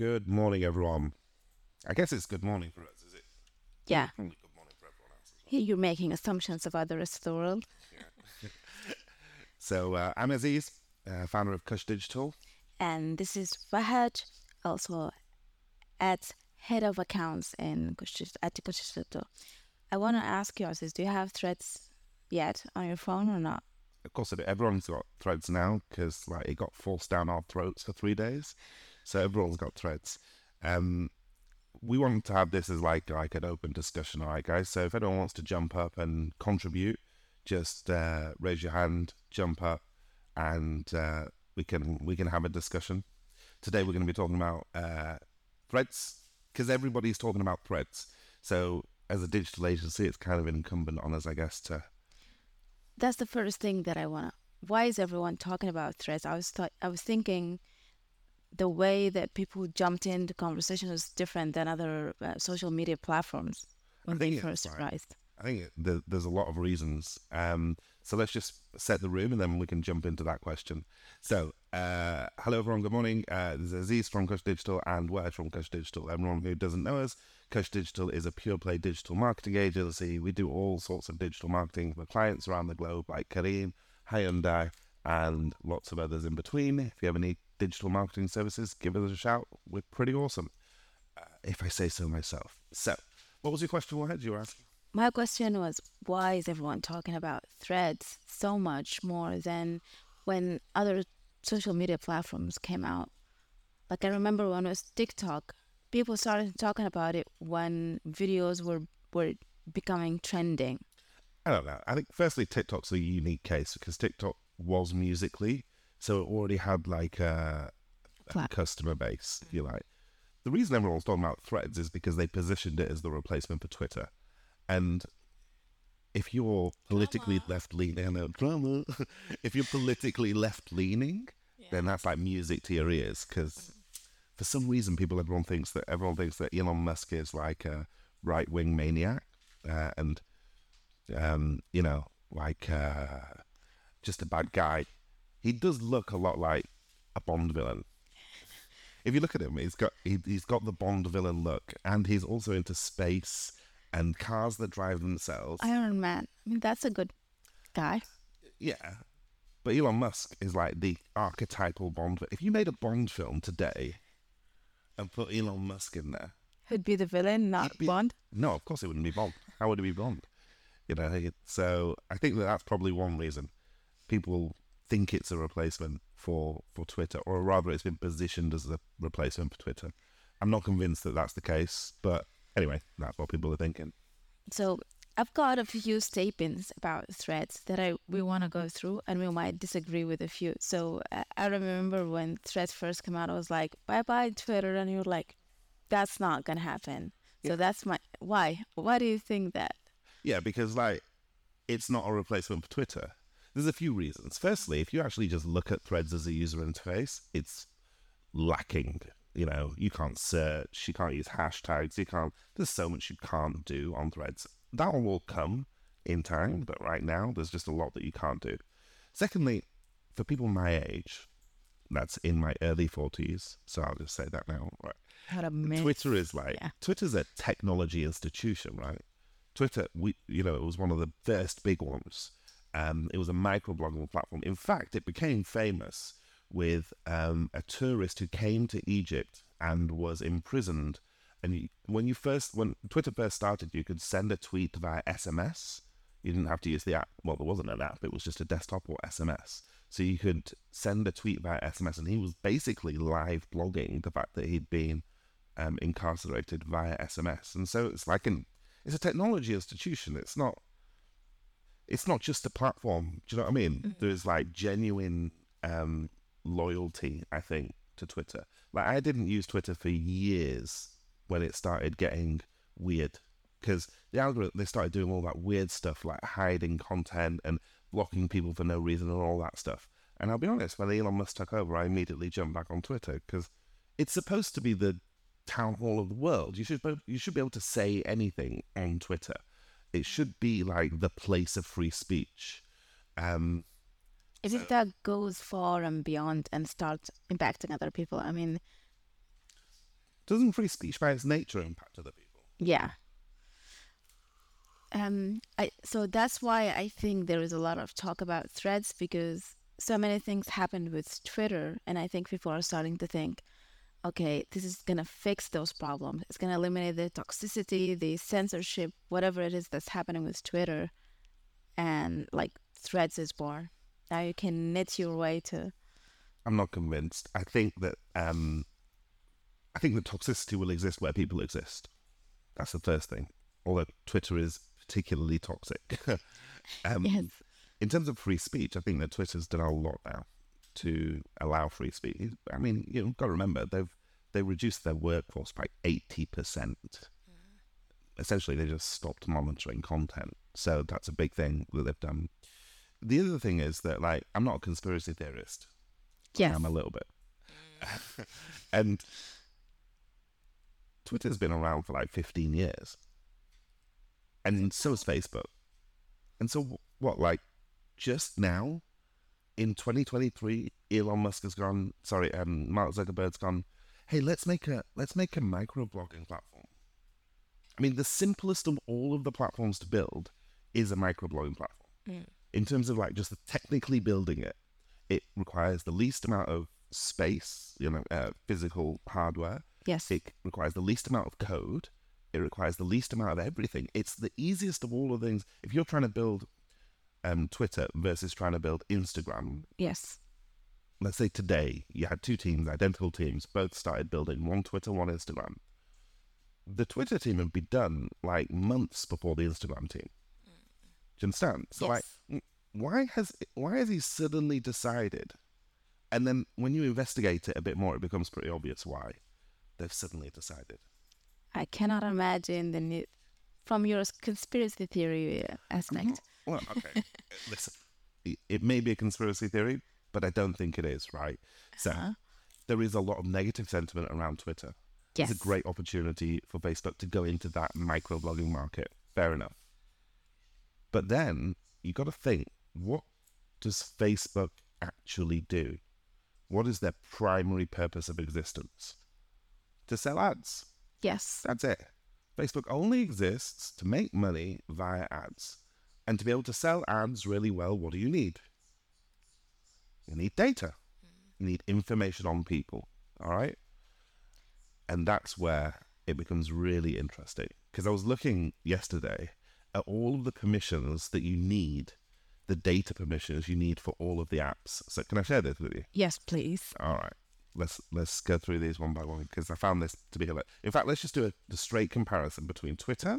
Good morning, everyone. I guess it's good morning for us, is it? Yeah. Probably good morning for everyone else. well. Here you're making assumptions about the rest of the world. So uh, I'm Aziz, uh, founder of Cush Digital. And this is Fahad, also at head of accounts in Kushis- at Kushis I want to ask you, Aziz, do you have threads yet on your phone or not? Of course, everyone's got threads now because like it got forced down our throats for three days, so everyone's got threads. Um, we want to have this as like like an open discussion, all right, guys. So if anyone wants to jump up and contribute, just uh, raise your hand, jump up, and uh, we can we can have a discussion. Today we're going to be talking about uh, threads because everybody's talking about threads. So as a digital agency, it's kind of incumbent on us, I guess, to That's the first thing that I want to. Why is everyone talking about threads? I was th- I was thinking the way that people jumped into conversation was different than other uh, social media platforms when they first like- arised. I think it- there, there's a lot of reasons. Um, so let's just set the room and then we can jump into that question. So, uh, hello everyone, good morning. Uh, this is Aziz from Cush Digital and Wes from Cush Digital. Everyone who doesn't know us, Cush Digital is a pure play digital marketing agency. We do all sorts of digital marketing for clients around the globe like Careem, Hyundai, and lots of others in between. If you have any digital marketing services, give us a shout. We're pretty awesome, uh, if I say so myself. So, what was your question, Wahaj, you were asking? My question was why is everyone talking about threads so much more than when other social media platforms came out? Like I remember when it was TikTok, people started talking about it when videos were were becoming trending. I don't know. I think firstly, TikTok's a unique case because TikTok was Musical.ly, so it already had like a, a customer base. If you like, the reason everyone's talking about Threads is because they positioned it as the replacement for Twitter, and if you're politically left leaning, drama. if you're politically left leaning, then that's like music to your ears because for some reason people everyone thinks that everyone thinks that Elon Musk is like a right wing maniac, uh, and um, you know, like uh, just a bad guy. He does look a lot like a Bond villain. If you look at him, he's got he, he's got the Bond villain look, and he's also into space and cars that drive themselves. Iron Man. I mean that's a good guy. Yeah, but Elon Musk is like the archetypal Bond. If you made a Bond film today and put Elon Musk in there, Who'd be the villain, not be- Bond? No, of course it wouldn't be Bond. How would it be Bond? You know, so I think that that's probably one reason people think it's a replacement for for Twitter, or rather, it's been positioned as a replacement for Twitter. I'm not convinced that that's the case, but anyway, that's what people are thinking. So I've got a few statements about threads that I we want to go through, and we might disagree with a few. So uh, I remember when threads first came out, I was like, "Bye bye Twitter," and you're like, "That's not gonna happen." So that's my why. Why do you think that? Yeah, because like it's not a replacement for Twitter. There's a few reasons. Firstly, if you actually just look at Threads as a user interface, it's lacking. You know, you can't search, you can't use hashtags, you can't. There's so much you can't do on Threads. That one will come in time, but right now there's just a lot that you can't do. Secondly, for people my age, that's in my early 40s, so I'll just say that now. Right. What a myth. Twitter is like Yeah. Twitter's a technology institution, right? Twitter, we you know, it was one of the first big ones. Um, it was a microblogging platform. In fact, it became famous with um, a tourist who came to Egypt and was imprisoned. And you, when you first, when Twitter first started, you could send a tweet via SMS. You didn't have to use the app. Well, there wasn't an app. It was just a desktop or SMS. So you could send a tweet via SMS, and he was basically live blogging the fact that he'd been um, incarcerated via SMS. And so it's like an it's a technology institution. It's not it's not just a platform. Do you know what I mean? There's like genuine um, loyalty, I think, to Twitter. Like I didn't use Twitter for years when it started getting weird because the algorithm they started doing all that weird stuff like hiding content and blocking people for no reason and all that stuff. And I'll be honest, when Elon Musk took over, I immediately jumped back on Twitter because it's supposed to be the town hall of the world. You should you should be able to say anything on Twitter. It should be like the place of free speech. Um, If it that goes far and beyond and starts impacting other people, I mean, Doesn't free speech by its nature impact other people? Yeah. Um, I so that's why I think there is a lot of talk about threads because so many things happened with Twitter, and I think people are starting to think, okay, this is gonna fix those problems. It's gonna eliminate the toxicity, the censorship, whatever it is that's happening with Twitter, and like threads is born. Now you can knit your way to. I'm not convinced. I think that um, I think the toxicity will exist where people exist. That's the first thing. Although Twitter is particularly toxic. um, Yes. In terms of free speech, I think that Twitter's done a lot now to allow free speech. I mean, you've got to remember they've they reduced their workforce by eighty percent. Essentially, they just stopped monitoring content. So that's a big thing that they've done. The other thing is that, like, I'm not a conspiracy theorist. Yes. I'm a little bit. and Twitter's been around for like 15 years. And so is Facebook. And so, what, like, just now in 2023, Elon Musk has gone, sorry, um, Mark Zuckerberg's gone, hey, let's make a let's make a microblogging platform. I mean, the simplest of all of the platforms to build is a microblogging platform. In terms of like just technically building it, it requires the least amount of space, you know, uh, physical hardware. Yes. It requires the least amount of code. It requires the least amount of everything. It's the easiest of all the things. If you're trying to build um, Twitter versus trying to build Instagram, Yes. let's say today you had two teams, identical teams, both started building one Twitter, one Instagram. The Twitter team would be done like months before the Instagram team. Do you understand? So like, Yes. w- why has why has he suddenly decided? And then when you investigate it a bit more, it becomes pretty obvious why they've suddenly decided. I cannot imagine the need from your conspiracy theory aspect. Well, okay, listen, it, it may be a conspiracy theory, but I don't think it is. Right? So Uh-huh. there is a lot of negative sentiment around Twitter. Yes. It's a great opportunity for Facebook to go into that microblogging market. Fair enough. But then you got to think what does Facebook actually do? What is their primary purpose of existence? To sell ads. Yes. That's it. Facebook only exists to make money via ads. And to be able to sell ads really well, what do you need? You need data. You need information on people. All right. And that's where it becomes really interesting. Because I was looking yesterday at all of the permissions that you need, the data permissions you need for all of the apps. So can I share this with you? Yes, please. All right. Let's let's go through these one by one because I found this to be hilarious. In fact, let's just do a, a straight comparison between Twitter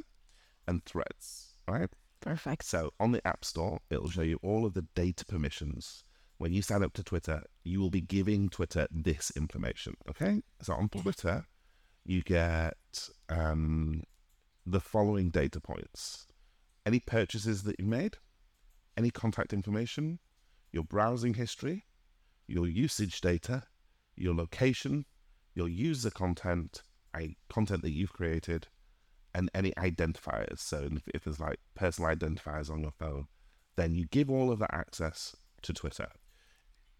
and Threads. Right. Perfect. So on the App Store, it'll show you all of the data permissions. When you sign up to Twitter, you will be giving Twitter this information. Okay. So on Twitter, you get um, the following data points: any purchases that you've made, any contact information, your browsing history, your usage data, your location, your user content, a content that you've created, and any identifiers. So if, if there's like personal identifiers on your phone, then you give all of that access to Twitter.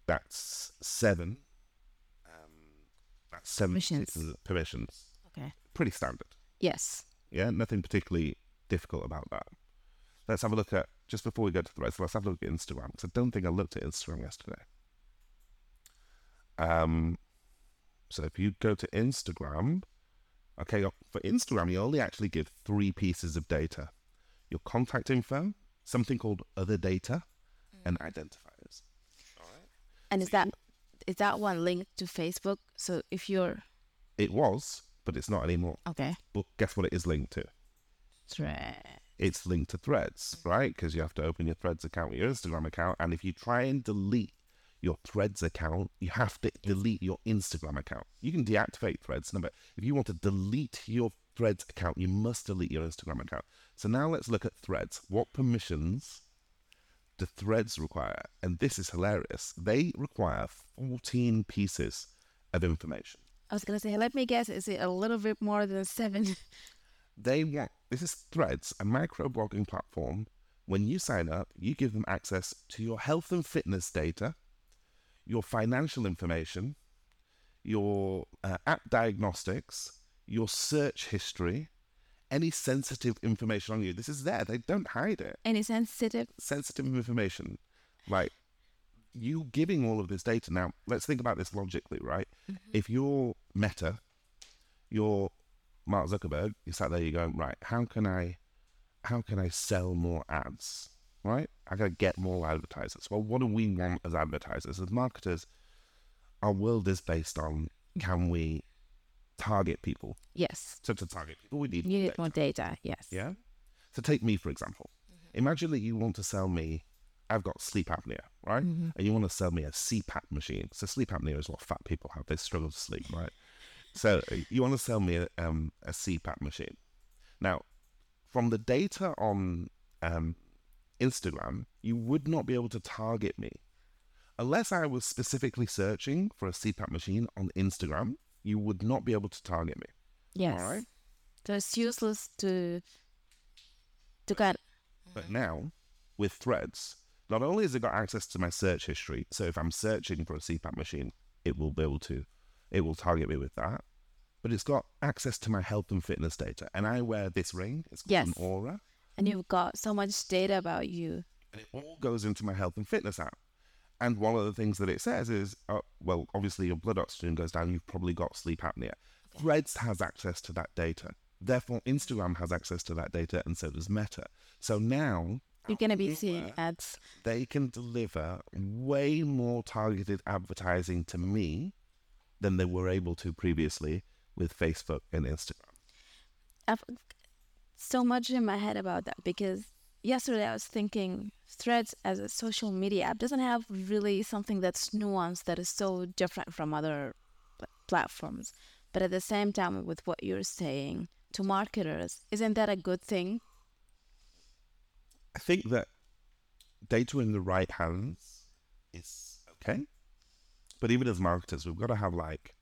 That's seven. Um, that's seven Permissions. permissions. Okay. Pretty standard. Yes. Yeah, nothing particularly difficult about that. Let's have a look at just before we go to the rest. Let's have a look at Instagram because I don't think I looked at Instagram yesterday. Um, so if you go to Instagram, okay, for Instagram you only actually give three pieces of data: your contact info, something called other data, and mm. identifiers. All right. And is that is that one linked to Facebook? So if you're It was, but it's not anymore. okay, But guess what? It is linked to. thread. it's linked to threads, right? Because you have to open your threads account with your Instagram account. And if you try and delete your threads account, you have to delete your Instagram account. You can deactivate threads, no, but if you want to delete your threads account, you must delete your Instagram account. So now let's look at threads. What permissions do threads require? And this is hilarious. They require 14 pieces of information. I was gonna say, let me guess, is it a little bit more than seven? they want this is threads a micro blogging platform when you sign up you give them access to your health and fitness data your financial information your uh, app diagnostics your search history, any sensitive information on you. This is there. They don't hide it. Any sensitive? Sensitive information, like you giving all of this data. Now, let's think about this logically, right? If you're Meta, you're Mark Zuckerberg, you sat there, you're going, right, how can I how can I sell more ads? Right? I gotta get more advertisers. Well, what do we want as advertisers? As marketers, our world is based on can we target people? Yes. So to target people, we need You need data. more data. Yes. Yeah. So take me for example. Imagine that you want to sell me. I've got sleep apnea, right? And you want to sell me a CPAP machine. So sleep apnea is what fat people have. They struggle to sleep, right? So uh, you want to sell me a, um, a CPAP machine. Now, from the data on um, Instagram, you would not be able to target me unless I was specifically searching for a CPAP machine on Instagram. You would not be able to target me. Yes. All right. So it's useless to to get But now, with Threads, not only has it got access to my search history, so if I'm searching for a CPAP machine, it will be able to, it will target me with that. But it's got access to my health and fitness data, and I wear this ring. It's called Yes. an Oura, and you've got so much data about you. and it all goes into my health and fitness app. And one of the things that it says is, uh, well, obviously your blood oxygen goes down. You've probably got sleep apnea. Threads has access to that data. Therefore, Instagram has access to that data, and so does Meta. So now You're gonna be seeing ads. they can deliver way more targeted advertising to me than they were able to previously with Facebook and Instagram. I've so much in my head about that because yesterday I was thinking Threads as a social media app doesn't have really something that's nuanced that is so different from other platforms. But at the same time, with what you're saying to marketers, isn't that a good thing? I think that data in the right hands is okay. But even as marketers, we've got to have like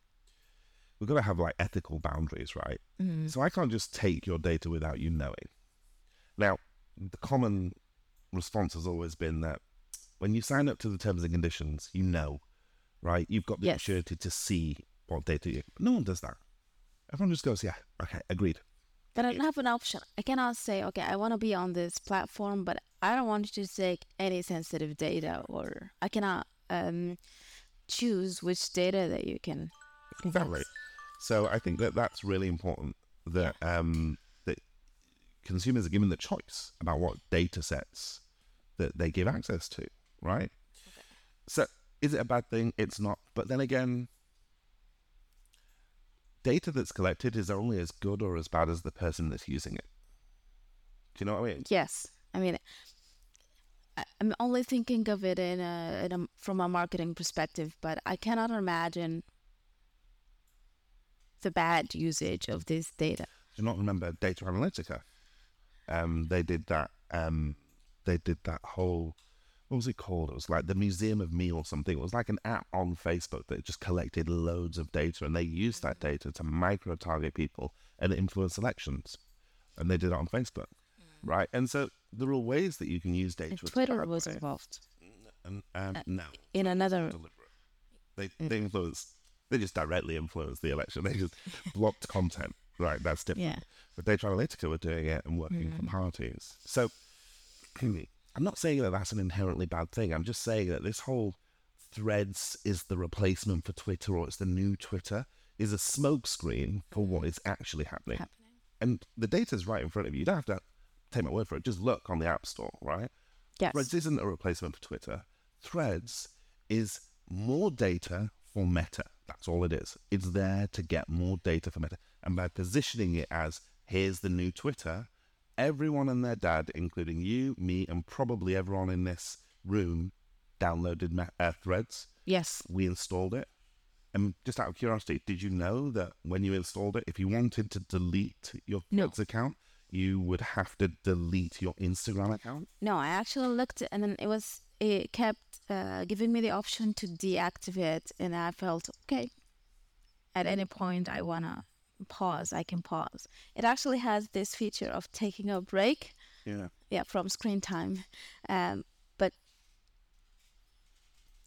we've got to have like ethical boundaries, right? So I can't just take your data without you knowing. Now, the common response has always been that when you sign up to the terms and conditions, you know, right? You've got the Yes. opportunity to see what data you. But no one does that. Everyone just goes, yeah, okay, agreed. But I don't have an option. I cannot say, okay, I want to be on this platform, but I don't want you to take any sensitive data, or I cannot um, choose which data that you can. Exactly. So I think that that's really important that um, that consumers are given the choice about what data sets that they give access to, right? So is it a bad thing? It's not. But then again, data that's collected is only as good or as bad as the person that's using it. Do you know what I mean? Yes, I mean, I'm only thinking of it in a, in a from a marketing perspective, but I cannot imagine the bad usage of this data. Do you not remember Data Analytica? Um, they did that. Um, they did that whole. What was it called? It was like the Museum of Me or something. It was like an app on Facebook that just collected loads of data, and they used that data to micro target people and influence elections. And they did it on Facebook, right? And so there are ways that you can use data. And Twitter was involved And, um, no, in another. deliberate. They they influence. They just directly influenced the election. They just blocked content. Right, that's different. Yeah. But Data Analytica were doing it and working for mm. parties. So I'm not saying that that's an inherently bad thing. I'm just saying that this whole threads is the replacement for Twitter or it's the new Twitter is a smokescreen for what is actually happening. Happening. And the data's right in front of you. You don't have to take my word for it. Just look on the App Store, right? Yes. Threads isn't a replacement for Twitter. Threads is more data for Meta. That's all it is. It's there to get more data for Meta. And by positioning it as here's the new Twitter, everyone and their dad, including you, me, and probably everyone in this room, downloaded Me- uh, Threads. Yes. We installed it. And just out of curiosity, did you know that when you installed it, if you wanted to delete your No. Threads account, you would have to delete your Instagram account? No, I actually looked, and then it was it kept uh, giving me the option to deactivate, and I felt okay. At any point, I wanna pause. I can pause. It actually has this feature of taking a break, Yeah. yeah, from screen time, um, but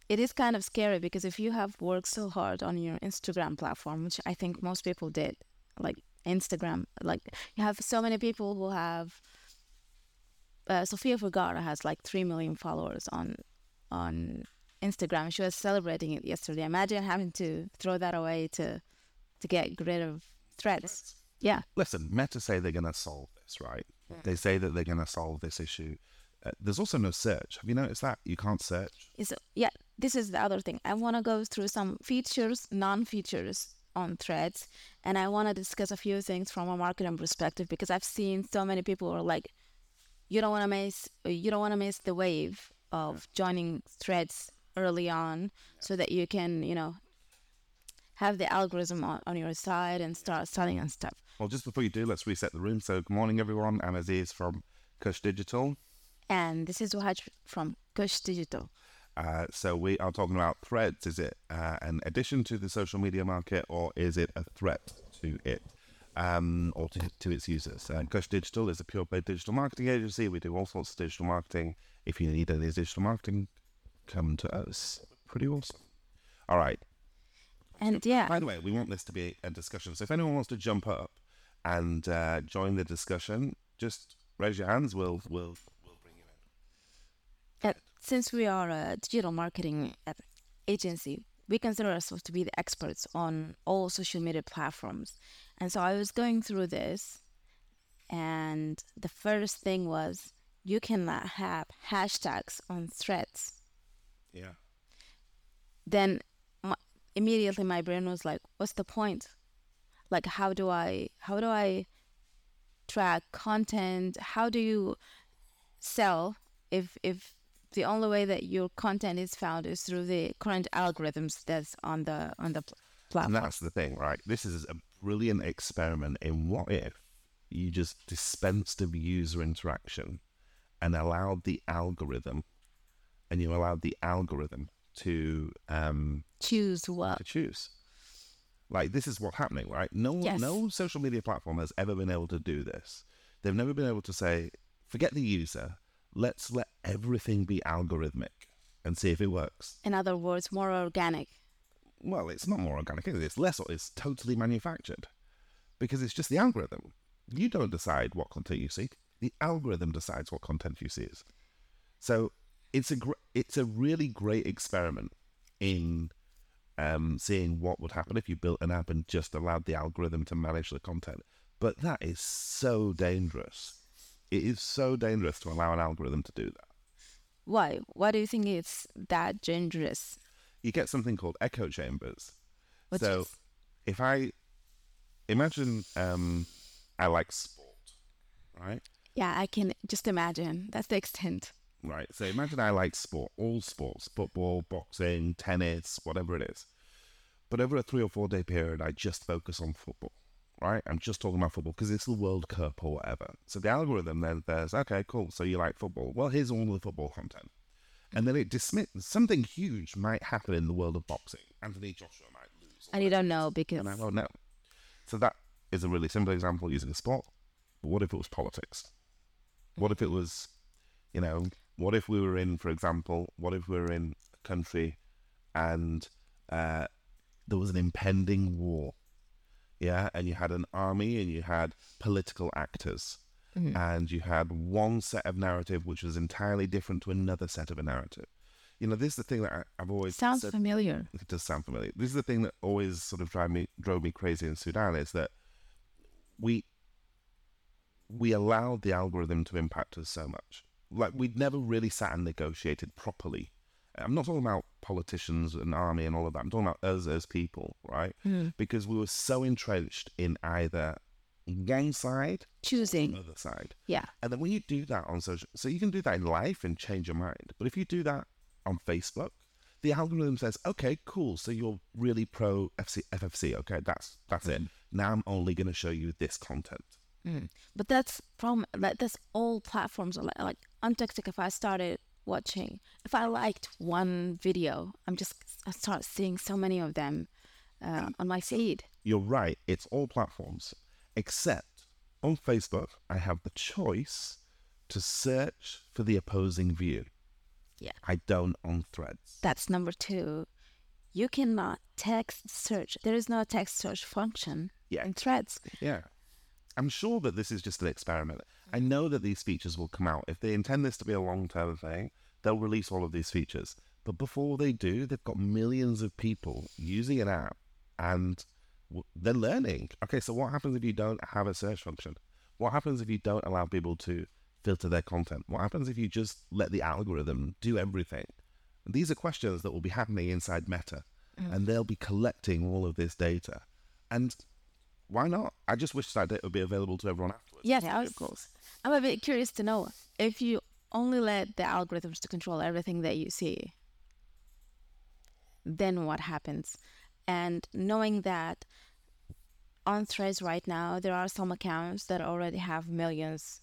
it is kind of scary because if you have worked so hard on your Instagram platform, which I think most people did, like Instagram. Like you have so many people who have. Uh, Sofia Vergara has like three million followers on on Instagram. She was celebrating it yesterday. Imagine having to throw that away to to get rid of threads. Yeah. Listen, Meta say they're going to solve this, right? They say that they're going to solve this issue. Uh, there's also no search. Have you noticed that you can't search? Yeah. This is the other thing. I want to go through some features, non-features on threads, and I want to discuss a few things from a marketing perspective because I've seen so many people are like, you don't want to miss, you don't want to miss the wave of joining threads early on, so that you can, you know, have the algorithm on, on your side and start selling and stuff. Well, just before you do, let's reset the room. So, good morning, everyone. I'm Aziz from Cush Digital. And this is Wahaj from Cush Digital. Uh, so, we are talking about threads. Is it uh, an addition to the social media market or is it a threat to it? Um, or to, to its users. Uh, Cush Digital is a pure play digital marketing agency. We do all sorts of digital marketing. If you need any digital marketing, come to us. Pretty awesome. All right. And yeah, By the way, we want this to be a discussion. So if anyone wants to jump up and uh, join the discussion, just raise your hands. We'll we'll we'll bring you in. uh, since we are a digital marketing agency, we consider ourselves to be the experts on all social media platforms. And so I was going through this, and the first thing was you cannot have hashtags on threads. Yeah. Then my, immediately my brain was like, what's the point? Like, how do I, how do I track content? How do you sell if, if the only way that your content is found is through the current algorithms that's on the, on the pl- And platform? that's the thing, right? This is a brilliant experiment in what if you just dispensed of user interaction and allowed the algorithm, and you allowed the algorithm to um, Choose what? to choose. Like this is what's happening, right? No Yes. no social media platform has ever been able to do this. They've never been able to say, forget the user, let's let everything be algorithmic and see if it works. In other words, more organic. Well, it's not more organic, it? It's less it's totally manufactured. Because it's just the algorithm. You don't decide what content you see. The algorithm decides what content you see. So it's a gr- it's a really great experiment in um, seeing what would happen if you built an app and just allowed the algorithm to manage the content. But that is so dangerous. It is so dangerous to allow an algorithm to do that. Why? Why do you think it's that dangerous? You get something called echo chambers. So is- if I imagine um, I like sport, right? Yeah, I can just imagine. That's the extent. Right. So imagine I like sport, all sports, football, boxing, tennis, whatever it is. But over a three or four day period, I just focus on football, right? I'm just talking about football because it's the World Cup or whatever. So the algorithm then says, okay, cool. So you like football. Well, here's all the football content. And then it dismisses something huge might happen in the world of boxing. Anthony Joshua might lose. And you don't know because And I won't know. So that is a really simple example using a sport. But what if it was politics? What if it was, you know, what if we were in, for example, what if we were in a country and uh, there was an impending war? Yeah, and you had an army and you had political actors. Mm-hmm. And you had one set of narrative which was entirely different to another set of a narrative. You know, this is the thing that I, I've always sounds said, familiar. it does sound familiar. This is the thing that always sort of drive me drove me crazy in Sudan is that we we allowed the algorithm to impact us so much. Like we'd never really sat and negotiated properly. I'm not talking about politicians and army and all of that. I'm talking about us as people, right? Hmm. Because we were so entrenched in either gang side Choosing. other side. Yeah. And then when you do that on social, so you can do that in life and change your mind. But if you do that on Facebook, the algorithm says, "Okay, cool. So you're really pro FC, FFC. Okay, that's that's it. Now I'm only going to show you this content." Hmm. But that's from like that's all platforms are like, like on TikTok. If I started watching, if I liked one video, I'm just I start seeing so many of them uh, on my feed. You're right. It's all platforms, except on Facebook, I have the choice to search for the opposing view. Yeah. I don't on Threads. That's number two. You cannot text search. There is no text search function Yeah. in Threads. Yeah. I'm sure that this is just an experiment. I know that these features will come out. If they intend this to be a long term thing, they'll release all of these features. But before they do, they've got millions of people using an app and w- they're learning. Okay, so what happens if you don't have a search function? What happens if you don't allow people to filter their content? What happens if you just let the algorithm do everything? And these are questions that will be happening inside Meta, mm. and they'll be collecting all of this data. And why not? I just wish that data would be available to everyone afterwards. Yes, I was, of course. I'm a bit curious to know if you only let the algorithms to control everything that you see, then what happens? And knowing that on Threads right now, there are some accounts that already have millions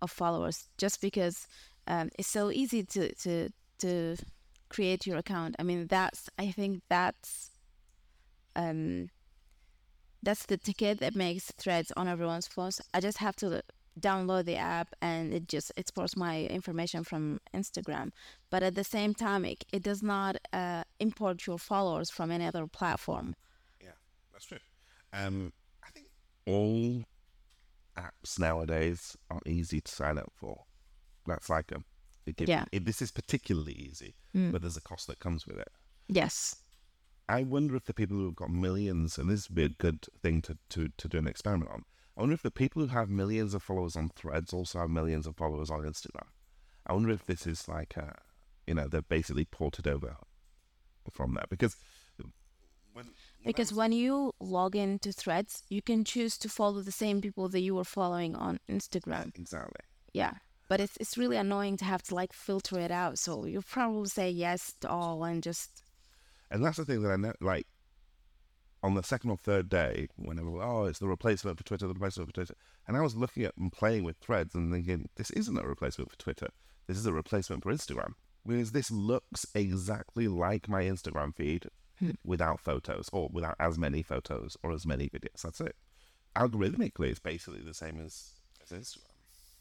of followers just because um, it's so easy to, to, to create your account. I mean, that's, I think that's, um, that's the ticket that makes threads on everyone's phones. I just have to download the app and it just exports my information from Instagram. But at the same time, it, it does not uh, import your followers from any other platform. Yeah, that's true. Um, I think all apps nowadays are easy to sign up for. That's like a, it Yeah. it- this is particularly easy, Mm. but there's a cost that comes with it. Yes. I wonder if the people who have got millions, and this would be a good thing to, to, to do an experiment on. I wonder if the people who have millions of followers on Threads also have millions of followers on Instagram. I wonder if this is like, a, you know, they're basically ported over from there because when, when Because was- when you log into threads, you can choose to follow the same people that you were following on Instagram. exactly. Yeah. But it's, it's really annoying to have to like filter it out. So you probably say yes to all and just, And that's the thing that I know, like, on the second or third day, whenever, oh, it's the replacement for Twitter, the replacement for Twitter. And I was looking at and playing with threads and thinking, this isn't a replacement for Twitter. This is a replacement for Instagram. Because this looks exactly like my Instagram feed hmm. without photos or without as many photos or as many videos. That's it. Algorithmically, it's basically the same as, as Instagram.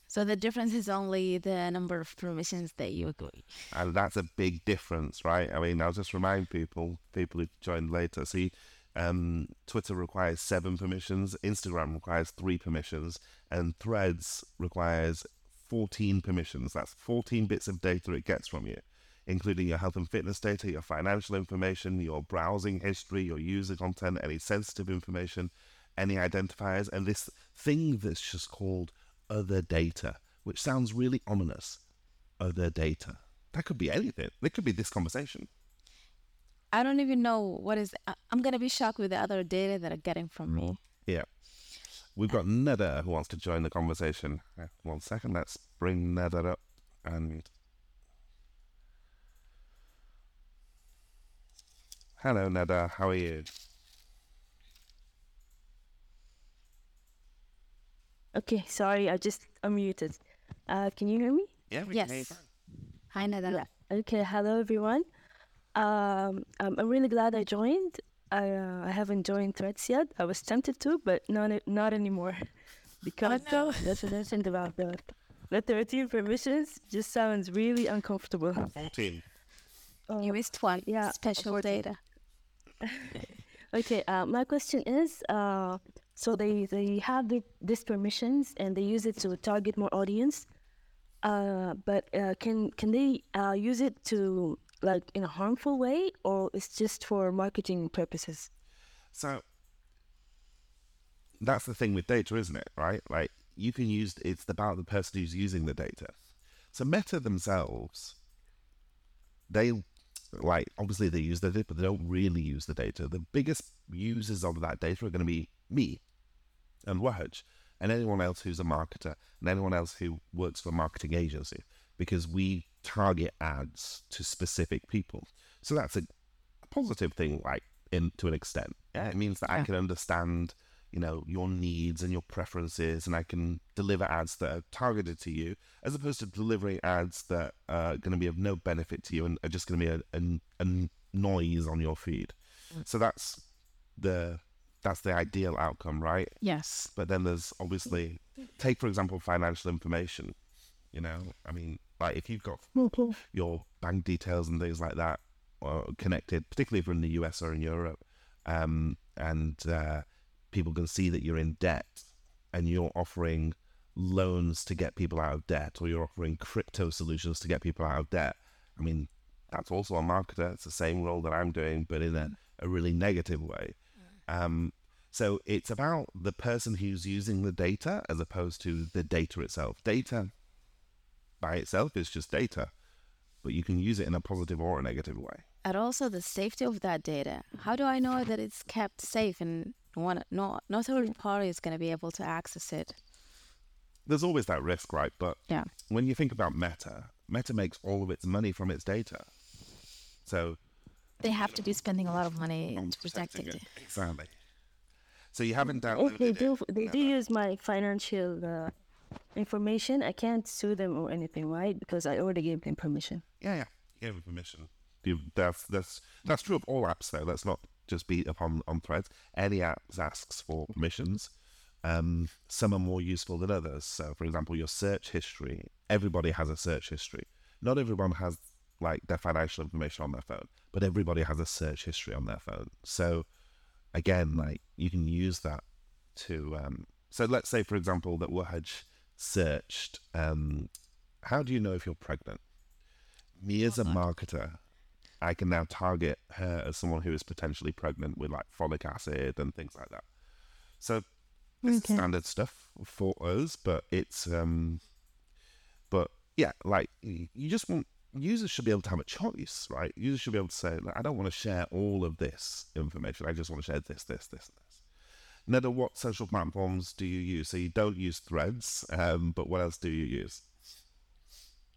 so the difference is only the number of permissions that you agree. And that's a big difference, right? I mean, I'll just remind people, people who joined later. See, um, Twitter requires seven permissions, Instagram requires three permissions, and Threads requires 14 permissions. That's 14 bits of data it gets from you, including your health and fitness data, your financial information, your browsing history, your user content, any sensitive information, any identifiers, and this thing that's just called other data, which sounds really ominous other data. That could be anything. It could be this conversation. I don't even know what is. I- I'm gonna be shocked with the other data that are getting from me. Yeah. We've got Neda who wants to join the conversation. Uh, One second, let's bring Neda up. And mute. hello, Neda. How are you? Okay, sorry, I just unmuted. Uh, can you hear me? Yeah, we Yes. can hear you fine. Hi, Nada. Yeah. Okay, hello everyone. Um, um, I'm really glad I joined. I uh, I haven't joined Threads yet. I was tempted to, but not not anymore because no. the definition about the the 13 permissions just sounds really uncomfortable. 14. Uh, You missed one. yeah, Special unfortunately. data. Okay, uh, my question is, uh, so they they have the, these permissions and they use it to target more audience, uh, but uh, can can they uh, use it to like in a harmful way, or it's just for marketing purposes? So that's the thing with data, isn't it? Right? Like you can use it's about the person who's using the data. So Meta themselves, they like obviously they use the data, but they don't really use the data. The biggest users of that data are going to be me and Wahaj and anyone else who's a marketer and anyone else who works for a marketing agency because we target ads to specific people. So that's a positive thing, like in to an extent. Yeah, it means that I can understand, you know, your needs and your preferences, and I can deliver ads that are targeted to you, as opposed to delivering ads that are going to be of no benefit to you and are just going to be a, a, a noise on your feed. Mm. So that's the that's the ideal outcome, right? Yes. But then there's obviously take for example financial information. You know, I mean, like if you've got your bank details and things like that uh, connected, particularly if you're in the US or in Europe, um, and uh, people can see that you're in debt, and you're offering loans to get people out of debt or you're offering crypto solutions to get people out of debt, I mean, that's also a marketer. It's the same role that I'm doing, but in a, a really negative way. Um, so it's about the person who's using the data as opposed to the data itself. Data by itself is just data, but you can use it in a positive or a negative way. And also the safety of that data. How do I know that it's kept safe and one, no, no third party is going to be able to access it? There's always that risk, right? But Yeah. when you think about Meta, Meta makes all of its money from its data. So They have to be spending a lot of money to protect it. it. Exactly. So you haven't If downloaded they it. do, they do use my financial uh, information. I can't sue them or anything, right? Because I already gave them permission. Yeah, yeah. You gave it permission. That's that's that's true of all apps though. Let's not just beat up on, on threads. Any app asks for permissions. Um, some are more useful than others. So for example, your search history. Everybody has a search history. Not everyone has like their financial information on their phone, but everybody has a search history on their phone. So again, like you can use that to um so let's say for example that Wahaj searched um how do you know if you're pregnant? Me as a marketer, I can now target her as someone who is potentially pregnant with like folic acid and things like that. So it's Okay. standard stuff for us, but it's um but yeah, like you just want users should be able to have a choice, right? Users should be able to say, I don't want to share all of this information. I just want to share this, this, this, and this. Neda, what social platforms do you use? So you don't use Threads, um, but what else do you use?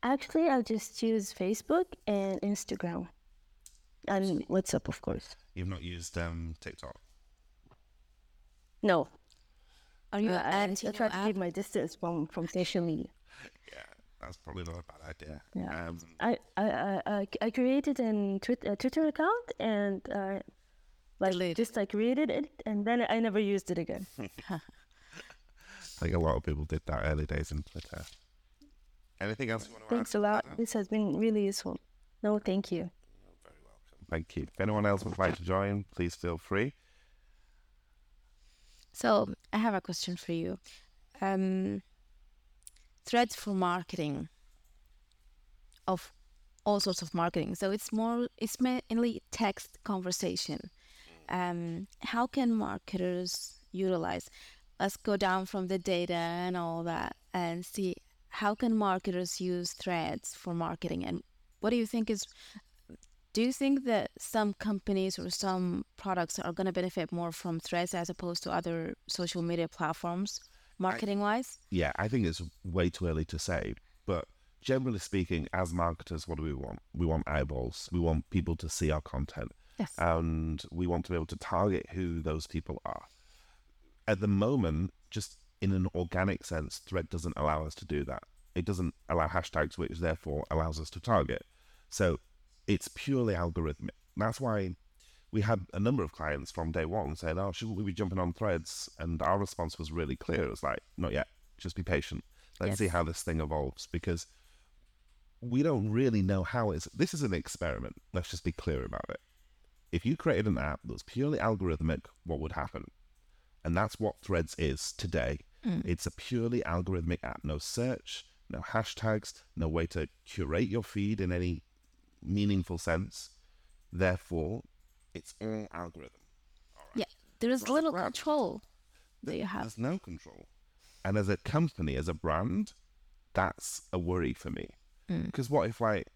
Actually, I just use Facebook and Instagram, and WhatsApp, of course. You've not used um, TikTok. No, Are you uh, I, I try to keep my distance from from social media. Yeah, that's probably not a bad idea. Yeah. Um, I I I, I, I created an Twitter, a Twitter account and uh, like Delete. just I created it and then I never used it again. I think a lot of people did that early days in Twitter. Anything else you want to Thanks add? a lot. This has been really useful. No, thank you. You're very welcome. Thank you. If anyone else would like to join, please feel free. So I have a question for you. Um, threads for marketing of all sorts of marketing. So it's more, it's mainly text conversation. Um, how can marketers utilize? Let's go down from the data and all that and see how can marketers use threads for marketing and what do you think is do you think that some companies or some products are going to benefit more from threads as opposed to other social media platforms marketing wise Yeah, I think it's way too early to say, but generally speaking, as marketers, what do we want? We want eyeballs. We want people to see our content. Yes and we want to be able to target who those people are. At the moment, just in an organic sense, Thread doesn't allow us to do that. It doesn't allow hashtags, which therefore allows us to target. So it's purely algorithmic. That's why we had a number of clients from day one saying, "Oh, shouldn't we be jumping on Threads?" And our response was really clear. It was like, "Not yet. Just be patient. Let's Yes. see how this thing evolves." Because we don't really know how it's. This is an experiment. Let's just be clear about it if you created an app that was purely algorithmic, what would happen? And that's what Threads is today. Hmm. It's a purely algorithmic app. No search, no hashtags, no way to curate your feed in any meaningful sense. Therefore, it's all algorithm. yeah there's Right, little control that you have There's no control. And as a company, as a brand, that's a worry for me. Hmm. Because what if, like,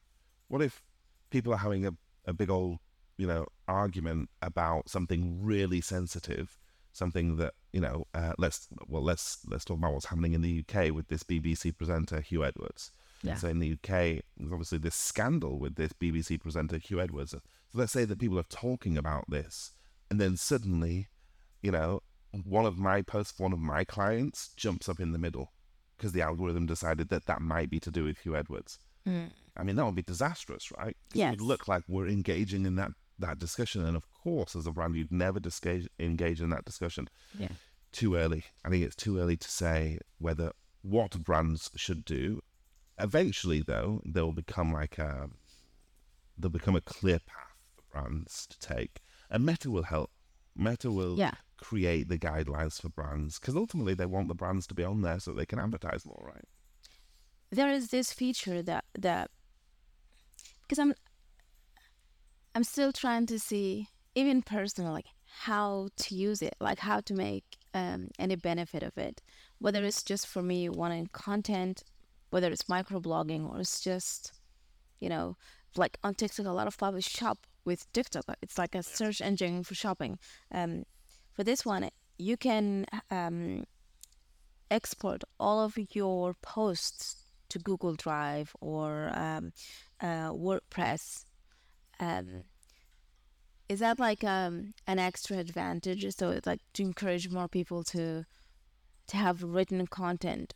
what if people are having a, a big old, you know, argument about something really sensitive, something that, you know, uh, let's, well, let's, let's talk about what's happening in the UK with this BBC presenter, Huw Edwards. Yeah. So in the UK, there's obviously this scandal with this BBC presenter, Huw Edwards. So let's say that people are talking about this, and then suddenly, you know, one of my posts, one of my clients jumps up in the middle because the algorithm decided that that might be to do with Huw Edwards. I mean, that would be disastrous, right? 'Cause It would look like we're engaging in that, that discussion. And of course, as a brand, you'd never disca- engage in that discussion. yeah Too early. I think it's too early to say whether what brands should do. Eventually, though, they'll become like a, they'll become a clear path for brands to take. And Meta will help. Meta will Yeah. create the guidelines for brands because ultimately they want the brands to be on there so they can advertise more, right? There is this feature that that because I'm I'm still trying to see even personally like how to use it, like how to make um, any benefit of it, whether it's just for me wanting content, whether it's microblogging or it's just you know like on TikTok a lot of people shop with TikTok. It's like a search engine for shopping. Um, for this one, you can um, export all of your posts to Google Drive or um, uh, WordPress. Um, is that like um, an extra advantage? So it's like to encourage more people to to have written content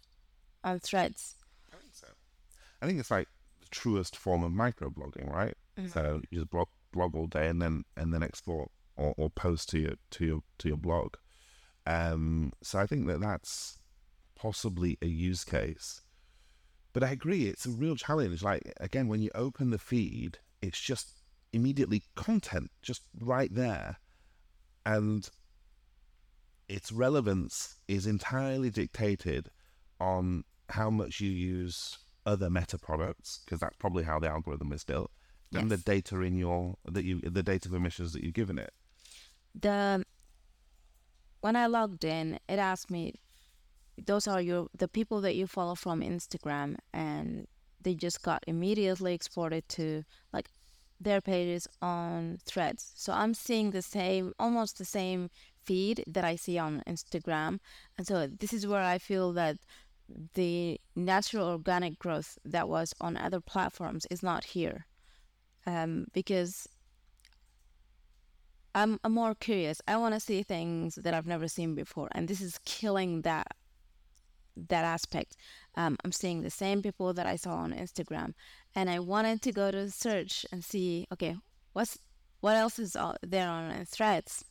on Threads. I think so. I think it's like the truest form of microblogging, right? Mm-hmm. So you just blog, blog all day and then and then export or, or post to your to your to your blog. Um, so I think that that's possibly a use case. But I agree, it's a real challenge. Like again, when you open the feed, it's just immediately content just right there, and its relevance is entirely dictated on how much you use other meta products because that's probably how the algorithm is built and the data in your that you the data permissions that you've given it. The when I logged in, it asked me those are your the people that you follow from Instagram and they just got immediately exported to like their pages on threads. So I'm seeing the same almost the same feed that I see on Instagram. And so this is where I feel that the natural organic growth that was on other platforms is not here. Um, because I'm, I'm more curious. I want to see things that I've never seen before, and this is killing that that aspect. Um, I'm seeing the same people that I saw on Instagram, and I wanted to go to search and see, okay, what's what else is there on Threads,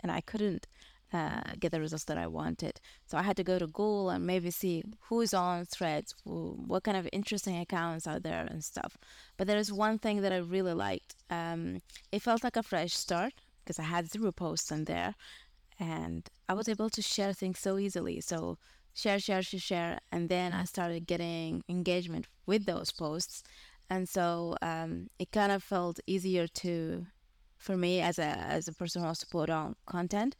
and I couldn't uh, get the results that I wanted. So I had to go to Google and maybe see who's on Threads, who, what kind of interesting accounts are there and stuff. But there is one thing that I really liked. Um, it felt like a fresh start because I had zero posts in there, and I was able to share things so easily. So share, share, share, share, and then I started getting engagement with those posts, and so um, it kind of felt easier to, for me as a as a person who wants to put on content.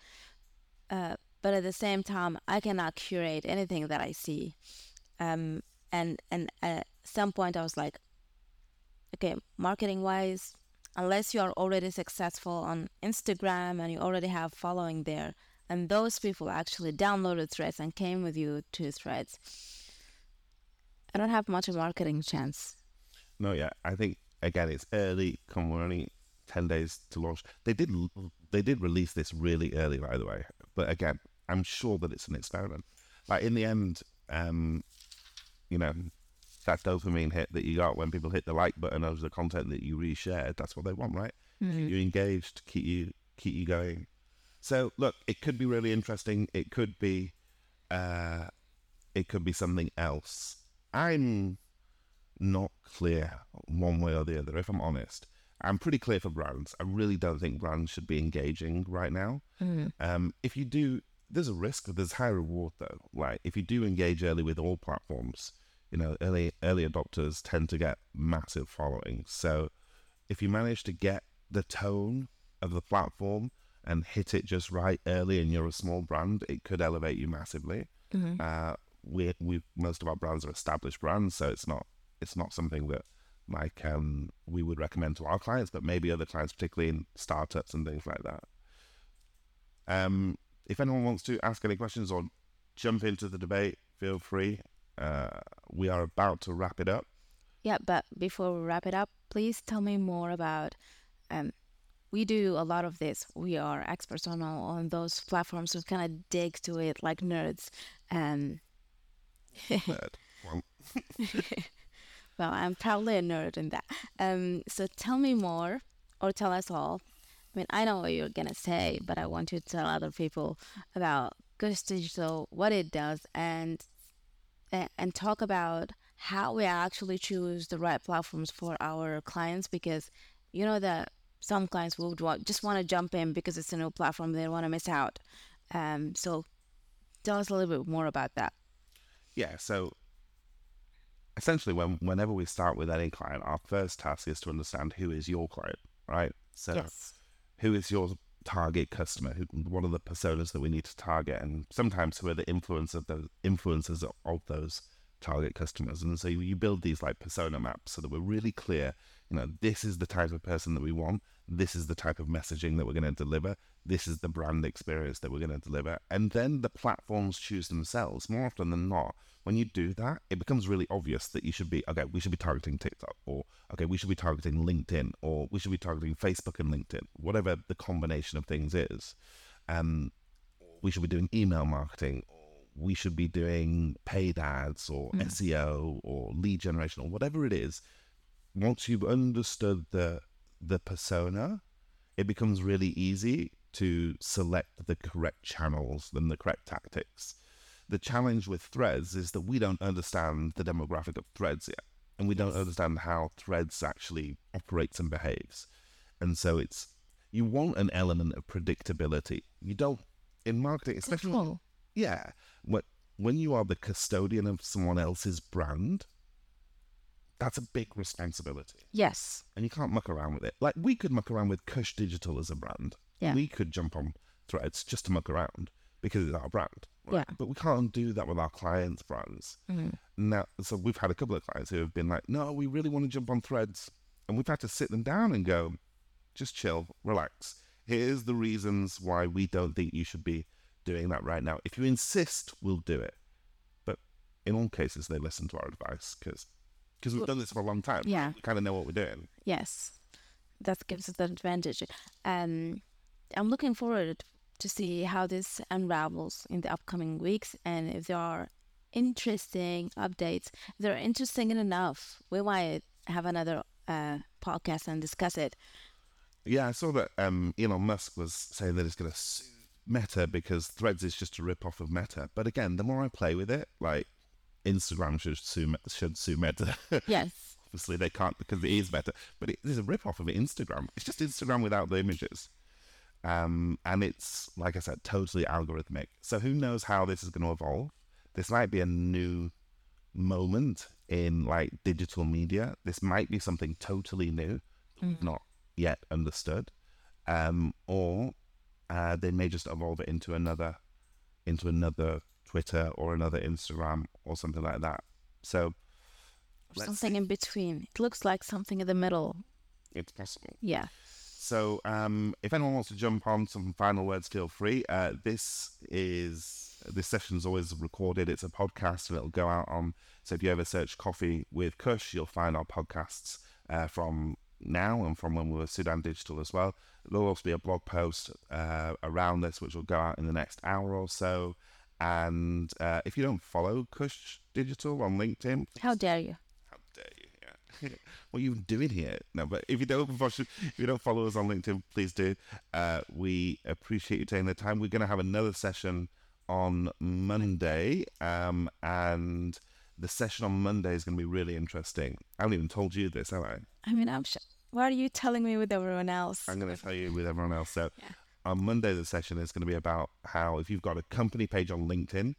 Uh, but at the same time, I cannot curate anything that I see, um, and and at some point I was like, okay, marketing wise, unless you are already successful on Instagram and you already have following there, and those people actually downloaded Threads and came with you to Threads, I don't have much of a marketing chance. no yeah i think again it's early come we're only 10 days to launch. They did they did release this really early by the way. But again i'm sure that it's an experiment. Like in the end um you know that dopamine hit that you got when people hit the like button of the content that you reshared that's what they want right? You're engaged keep you keep you going so look it could be really interesting. It could be uh it could be something else. I'm not clear one way or the other if i'm honest. I'm pretty clear for brands. I really don't think brands should be engaging right now. Um if you do there's a risk there's high reward though. Like if you do engage early with all platforms you know early early adopters tend to get massive followings so if you manage to get the tone of the platform and hit it just right early and you're a small brand it could elevate you massively. Uh we we most of our brands are established brands so it's not it's not something that like um we would recommend to our clients but maybe other clients particularly in startups and things like that. Um if anyone wants to ask any questions or jump into the debate feel free. Uh we are about to wrap it up. Yeah, but before we wrap it up, please tell me more about. Um, we do a lot of this. We are experts on all, on those platforms. We kind of dig to it like nerds. Um, Nerd. well, I'm probably a nerd in that. Um, so tell me more, or tell us all. I mean, I know what you're gonna say, but I want you to tell other people about Cush Digital, what it does, and and talk about how we actually choose the right platforms for our clients because you know that some clients would want, just want to jump in because it's a new platform. They don't want to miss out. Um, so tell us a little bit more about that. Yeah. So essentially, when whenever we start with any client, our first task is to understand who is your client, right? So yes. who is your target customer? Who, what are the personas that we need to target? And sometimes who are the influence of the influencers of those target customers? And so you build these like persona maps so that we're really clear. You know, this is the type of person that we want. This is the type of messaging that we're going to deliver. This is the brand experience that we're going to deliver. And then the platforms choose themselves. More often than not, when you do that, it becomes really obvious that you should be okay. We should be targeting TikTok, or okay, we should be targeting LinkedIn, or we should be targeting Facebook and LinkedIn, whatever the combination of things is. Um, we should be doing email marketing, or we should be doing paid ads, or Mm. SEO, or lead generation, or whatever it is. Once you've understood the the persona, it becomes really easy to select the correct channels and the correct tactics. The challenge with threads is that we don't understand the demographic of threads yet, and we don't understand how threads actually operates and behaves. And so it's you want an element of predictability. You don't in marketing, especially Control. yeah, when when you are the custodian of someone else's brand, that's a big responsibility Yes. and you can't muck around with it. Like we could muck around with Cush Digital as a brand. Yeah. We could jump on threads just to muck around because it's our brand. Yeah. But we can't do that with our clients' brands. Mhm. Now, so we've had a couple of clients who have been like, "No, we really want to jump on threads," and we've had to sit them down and go, "Just chill, relax. Here's the reasons why we don't think you should be doing that right now. If you insist, we'll do it." But in all cases, they listen to our advice because because we've Well, done this for a long time. yeah. we kind of know what we're doing. Yes, that gives us an advantage. Um, I'm looking forward to see how this unravels in the upcoming weeks, and if there are interesting updates, if they're interesting enough, we might have another uh, podcast and discuss it. Yeah, I saw that um, Elon Musk was saying that it's going to sue Meta because Threads is just a rip off of Meta. But again, the more I play with it, like Instagram should sue should sue Meta. Yes, Obviously, they can't because it is Meta, but it is a rip off of Instagram. It's just Instagram without the images. Um, and it's like I said, totally algorithmic. So who knows how this is going to evolve? This might be a new moment in like digital media. This might be something totally new, not yet understood, um, or uh, they may just evolve it into another, into another Twitter or another Instagram or something like that. So something see. in between. It looks like something in the middle. it's possible. Yeah. So, um, if anyone wants to jump on some final words, feel free. Uh, this is this session is always recorded. It's a podcast, and it'll go out on. So, if you ever search "Coffee with Cush," you'll find our podcasts uh, from now and from when we were Sudan Digital as well. There'll also be a blog post uh, around this, which will go out in the next hour or so. And uh, if you don't follow Cush Digital on LinkedIn, How dare you? how dare you? Yeah. what are you doing here? No, but if you don't if you don't follow us on LinkedIn, please do. Uh, we appreciate you taking the time. We're going to have another session on Monday, um, and the session on Monday is going to be really interesting. I haven't even told you this, have I? I mean, I'm sure. Why are you telling me with everyone else? I'm going to tell you with everyone else. So Yeah. On Monday, the session is going to be about how if you've got a company page on LinkedIn,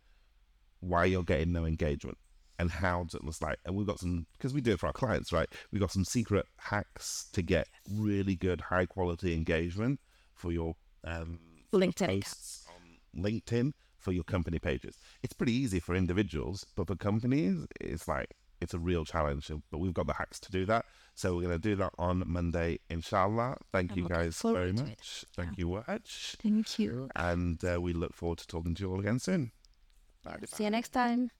why you're getting no engagement and how it it's like. And we've got some because we do it for our clients, right? We've got some secret hacks to get really good, high quality engagement for your um, LinkedIn posts on LinkedIn for your company pages. It's pretty easy for individuals, but for companies, it's like it's a real challenge. But we've got the hacks to do that. So we're going to do that on Monday, inshallah. Thank I'm you guys very much. Thank you much. Thank you. And uh, we look forward to talking to you all again soon. Bye. See you next time.